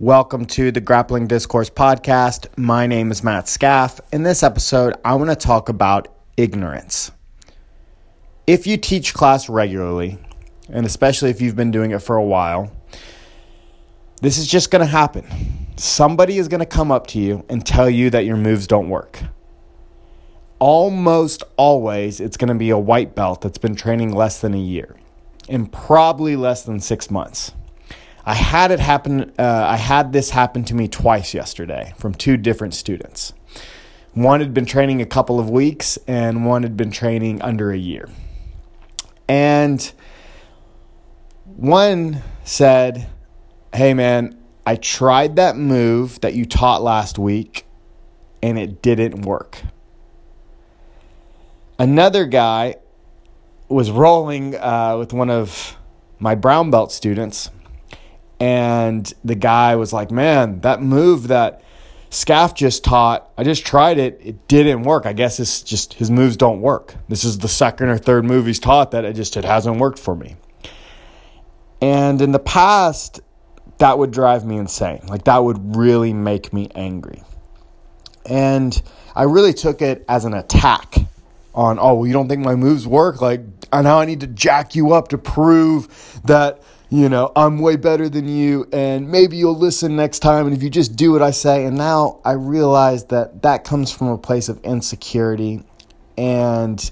Welcome to the Grappling Discourse podcast. My name is Matt Scaff. In this episode, I want to talk about ignorance. If you teach class regularly, and especially if you've been doing it for a while, this is just going to happen. Somebody is going to come up to you and tell you that your moves don't work. Almost always, it's going to be a white belt that's been training less than a year and probably less than six months. I had it happen. Uh, I had this happen to me twice yesterday from two different students. One had been training a couple of weeks, and one had been training under a year. And one said, "Hey, man, I tried that move that you taught last week, and it didn't work." Another guy was rolling uh, with one of my brown belt students and the guy was like, "Man, that move that Scaff just taught, I just tried it. It didn't work. I guess it's just his moves don't work. This is the second or third move he's taught that it just it hasn't worked for me." And in the past, that would drive me insane. Like that would really make me angry. And I really took it as an attack on, oh, well, you don't think my moves work? Like, now I need to jack you up to prove that you know, I'm way better than you, and maybe you'll listen next time. And if you just do what I say, and now I realize that that comes from a place of insecurity, and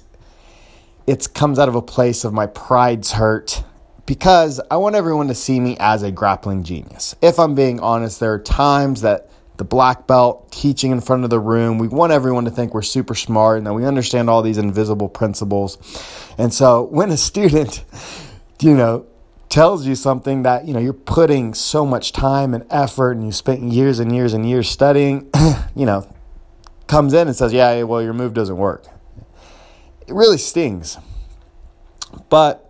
it comes out of a place of my pride's hurt because I want everyone to see me as a grappling genius. If I'm being honest, there are times that the black belt teaching in front of the room, we want everyone to think we're super smart and that we understand all these invisible principles. And so when a student, you know, tells you something that you know you're putting so much time and effort and you spent years and years and years studying you know comes in and says yeah well your move doesn't work. It really stings. But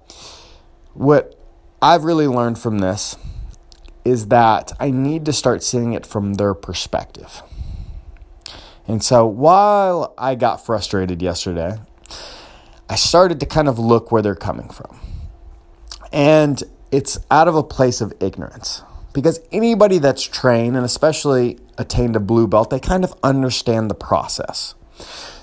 what i've really learned from this is that i need to start seeing it from their perspective. And so while i got frustrated yesterday i started to kind of look where they're coming from and it's out of a place of ignorance. Because anybody that's trained, and especially attained a blue belt, they kind of understand the process.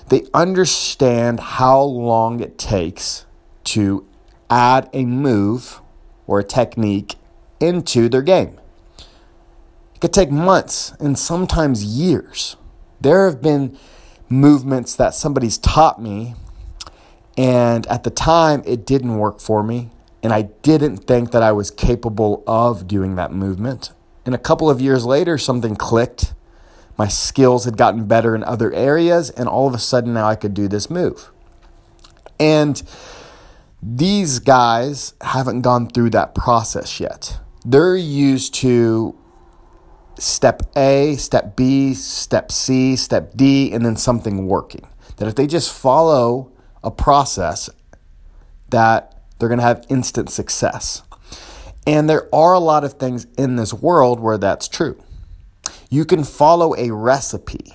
They understand how long it takes to add a move or a technique into their game. It could take months and sometimes years. There have been movements that somebody's taught me, and at the time it didn't work for me and I didn't think that I was capable of doing that movement. And a couple of years later, something clicked. My skills had gotten better in other areas, and all of a sudden now I could do this move. And these guys haven't gone through that process yet. They're used to step A, step B, step C, step D, and then something working. That if they just follow a process that they're going to have instant success. And there are a lot of things in this world where that's true. You can follow a recipe,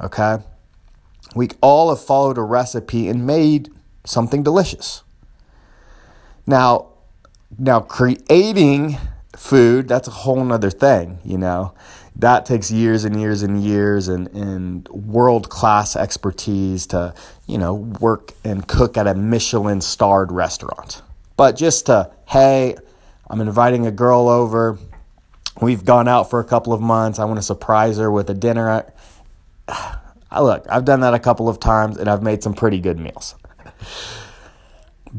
okay? We all have followed a recipe and made something delicious. Now, now creating food, that's a whole nother thing, you know. That takes years and years and years and, and world class expertise to, you know, work and cook at a Michelin starred restaurant. But just to, hey, I'm inviting a girl over. We've gone out for a couple of months. I want to surprise her with a dinner. I, look, I've done that a couple of times and I've made some pretty good meals.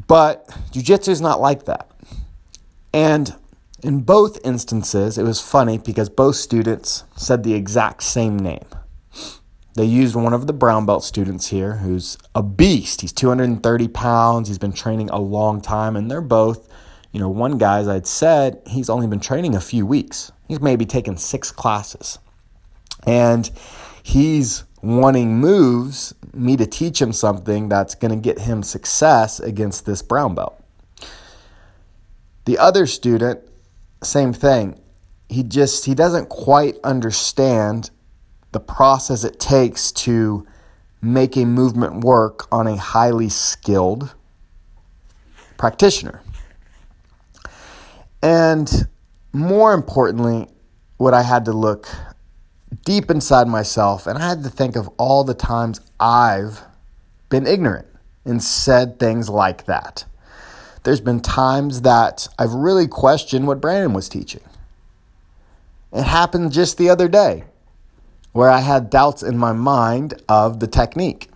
But jujitsu is not like that. And in both instances, it was funny because both students said the exact same name. They used one of the brown belt students here who's a beast. He's 230 pounds. He's been training a long time, and they're both, you know, one guy, as I'd said, he's only been training a few weeks. He's maybe taken six classes. And he's wanting moves, me to teach him something that's going to get him success against this brown belt. The other student same thing. He just he doesn't quite understand the process it takes to make a movement work on a highly skilled practitioner. And more importantly, what I had to look deep inside myself and I had to think of all the times I've been ignorant and said things like that. There's been times that I've really questioned what Brandon was teaching. It happened just the other day where I had doubts in my mind of the technique.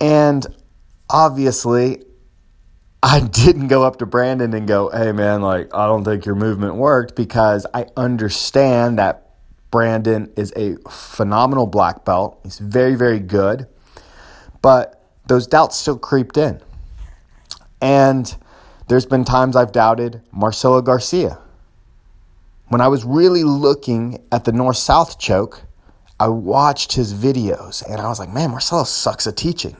And obviously, I didn't go up to Brandon and go, hey man, like, I don't think your movement worked because I understand that Brandon is a phenomenal black belt. He's very, very good. But those doubts still creeped in. And there's been times I've doubted Marcelo Garcia. When I was really looking at the north south choke, I watched his videos and I was like, man, Marcelo sucks at teaching.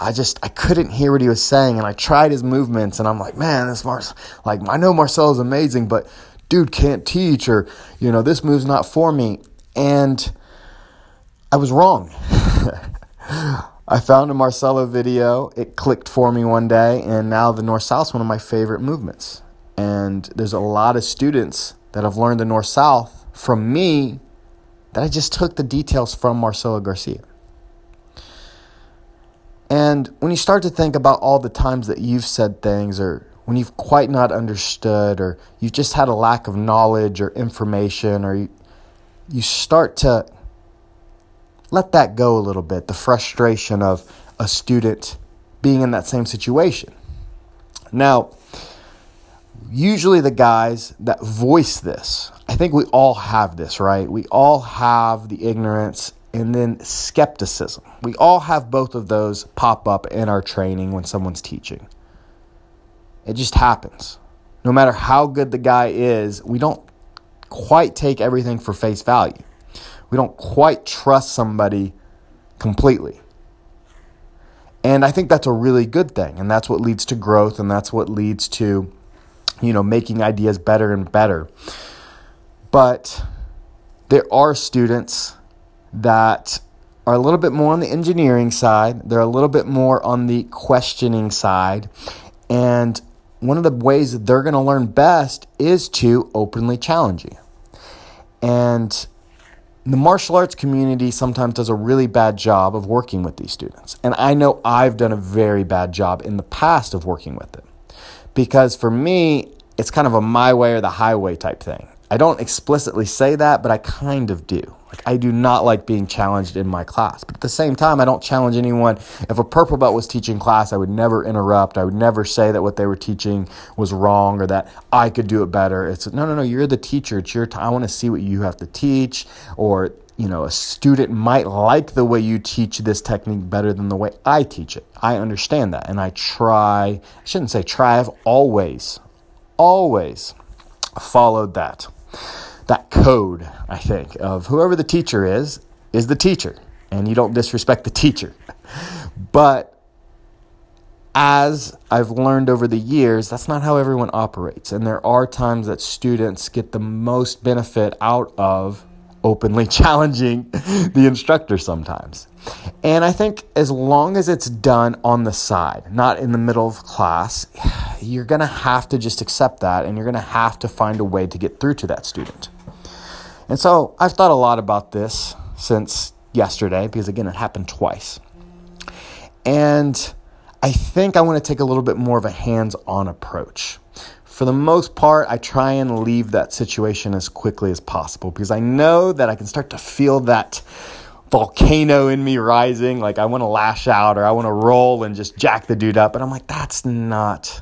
I just I couldn't hear what he was saying, and I tried his movements, and I'm like, man, this Mars like I know Marcelo's amazing, but dude can't teach, or you know this move's not for me, and I was wrong. I found a Marcelo video. It clicked for me one day, and now the north south is one of my favorite movements. And there's a lot of students that have learned the north south from me that I just took the details from Marcelo Garcia. And when you start to think about all the times that you've said things, or when you've quite not understood, or you've just had a lack of knowledge or information, or you, you start to let that go a little bit the frustration of a student being in that same situation. Now, usually the guys that voice this, I think we all have this, right? We all have the ignorance and then skepticism. We all have both of those pop up in our training when someone's teaching. It just happens. No matter how good the guy is, we don't quite take everything for face value. We don't quite trust somebody completely. And I think that's a really good thing. And that's what leads to growth and that's what leads to, you know, making ideas better and better. But there are students that are a little bit more on the engineering side, they're a little bit more on the questioning side. And one of the ways that they're going to learn best is to openly challenge you. And the martial arts community sometimes does a really bad job of working with these students. And I know I've done a very bad job in the past of working with them. Because for me, it's kind of a my way or the highway type thing. I don't explicitly say that, but I kind of do. Like I do not like being challenged in my class. But at the same time, I don't challenge anyone. If a purple belt was teaching class, I would never interrupt. I would never say that what they were teaching was wrong or that I could do it better. It's no, no, no, you're the teacher. It's your time. I want to see what you have to teach or you know, a student might like the way you teach this technique better than the way I teach it. I understand that. And I try, I shouldn't say try, I've always, always followed that that code, I think, of whoever the teacher is, is the teacher. And you don't disrespect the teacher. But as I've learned over the years, that's not how everyone operates. And there are times that students get the most benefit out of openly challenging the instructor sometimes. And I think as long as it's done on the side, not in the middle of class, you're going to have to just accept that and you're going to have to find a way to get through to that student. And so I've thought a lot about this since yesterday because, again, it happened twice. And I think I want to take a little bit more of a hands on approach for the most part, I try and leave that situation as quickly as possible because I know that I can start to feel that volcano in me rising. Like I want to lash out or I want to roll and just jack the dude up. And I'm like, that's not,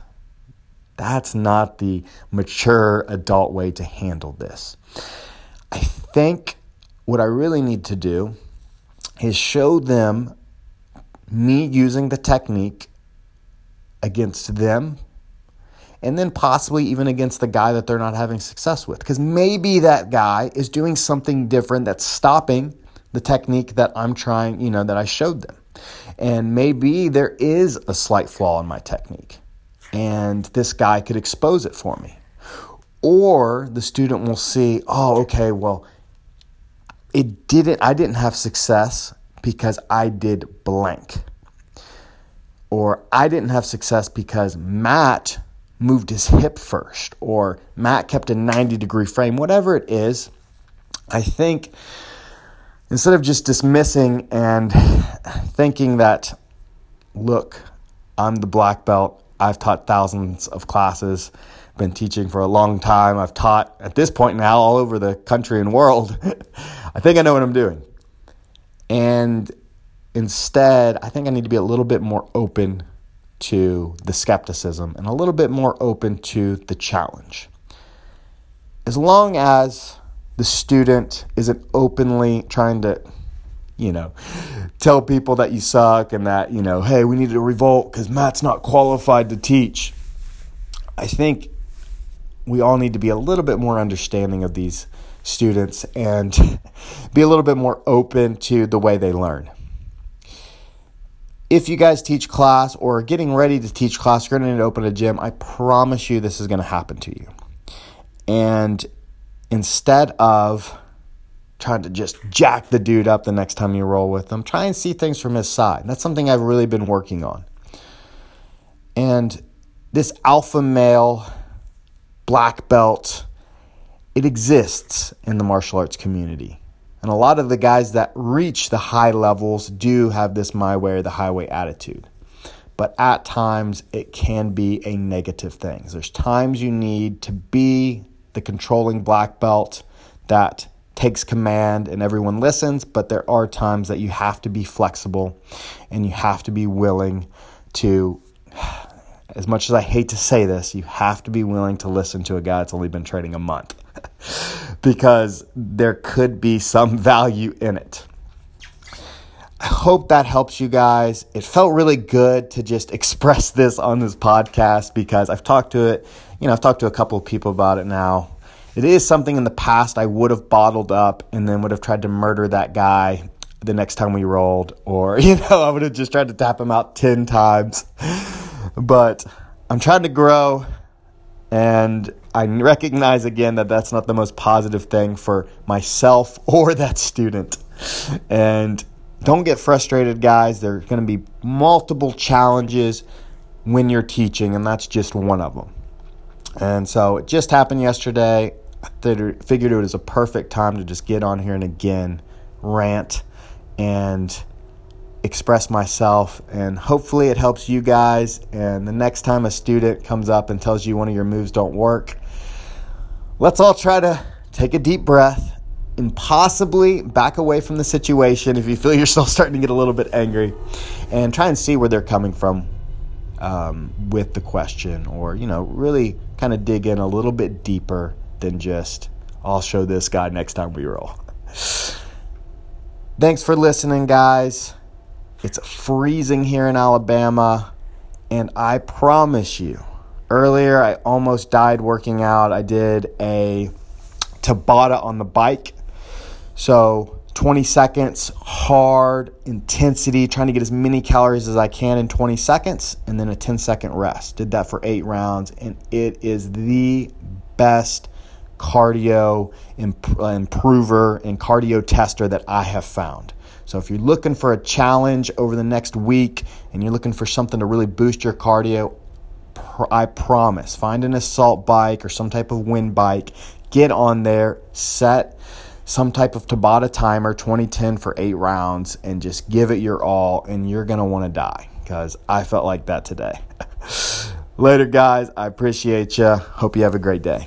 that's not the mature adult way to handle this. I think what I really need to do is show them me using the technique against them and then possibly even against the guy that they're not having success with. Because maybe that guy is doing something different that's stopping the technique that I'm trying, you know, that I showed them. And maybe there is a slight flaw in my technique, and this guy could expose it for me. Or the student will see, oh, okay, well, it didn't, I didn't have success because I did blank. Or I didn't have success because Matt moved his hip first, or Matt kept a 90 degree frame, whatever it is, I think instead of just dismissing and thinking that, look, I'm the black belt, I've taught thousands of classes, been teaching for a long time, I've taught at this point now all over the country and world. I think I know what I'm doing. And instead, I think I need to be a little bit more open to the skepticism and a little bit more open to the challenge. As long as the student isn't openly trying to, you know, tell people that you suck and that, you know, hey, we need to revolt because Matt's not qualified to teach. I think we all need to be a little bit more understanding of these students and be a little bit more open to the way they learn if you guys teach class or are getting ready to teach class, you're going to to open a gym. I promise you this is going to happen to you. And instead of trying to just jack the dude up the next time you roll with them, try and see things from his side. That's something I've really been working on. And this alpha male black belt, it exists in the martial arts community. And a lot of the guys that reach the high levels do have this my way or the highway attitude. But at times it can be a negative thing. There's times you need to be the controlling black belt that takes command and everyone listens, but there are times that you have to be flexible and you have to be willing to as much as I hate to say this, you have to be willing to listen to a guy that's only been training a month because there could be some value in it. I hope that helps you guys. It felt really good to just express this on this podcast because I've talked to it, you know, I've talked to a couple of people about it now. It is something in the past I would have bottled up and then would have tried to murder that guy the next time we rolled, or, you know, I would have just tried to tap him out 10 times. But I'm trying to grow and I recognize again that that's not the most positive thing for myself or that student. And don't get frustrated, guys. There are going to be multiple challenges when you're teaching, and that's just one of them. And so it just happened yesterday. I figured it was a perfect time to just get on here and again rant and express myself and hopefully it helps you guys. And the next time a student comes up and tells you one of your moves don't work let's all try to take a deep breath and possibly back away from the situation if you feel yourself starting to get a little bit angry and try and see where they're coming from um, with the question or you know really kind of dig in a little bit deeper than just i'll show this guy next time we roll. Thanks for listening guys it's freezing here in Alabama, and I promise you, earlier I almost died working out. I did a Tabata on the bike. So 20 seconds, hard intensity, trying to get as many calories as I can in 20 seconds, and then a 10 second rest. Did that for eight rounds, and it is the best cardio imp- improver and cardio tester that I have found. So if you're looking for a challenge over the next week and you're looking for something to really boost your cardio, I promise, find an assault bike or some type of wind bike, get on there, set some type of Tabata timer 2010 for eight rounds, and just give it your all, and you're want to die because I felt like that today. Later, guys. I appreciate you. Hope you have a great day.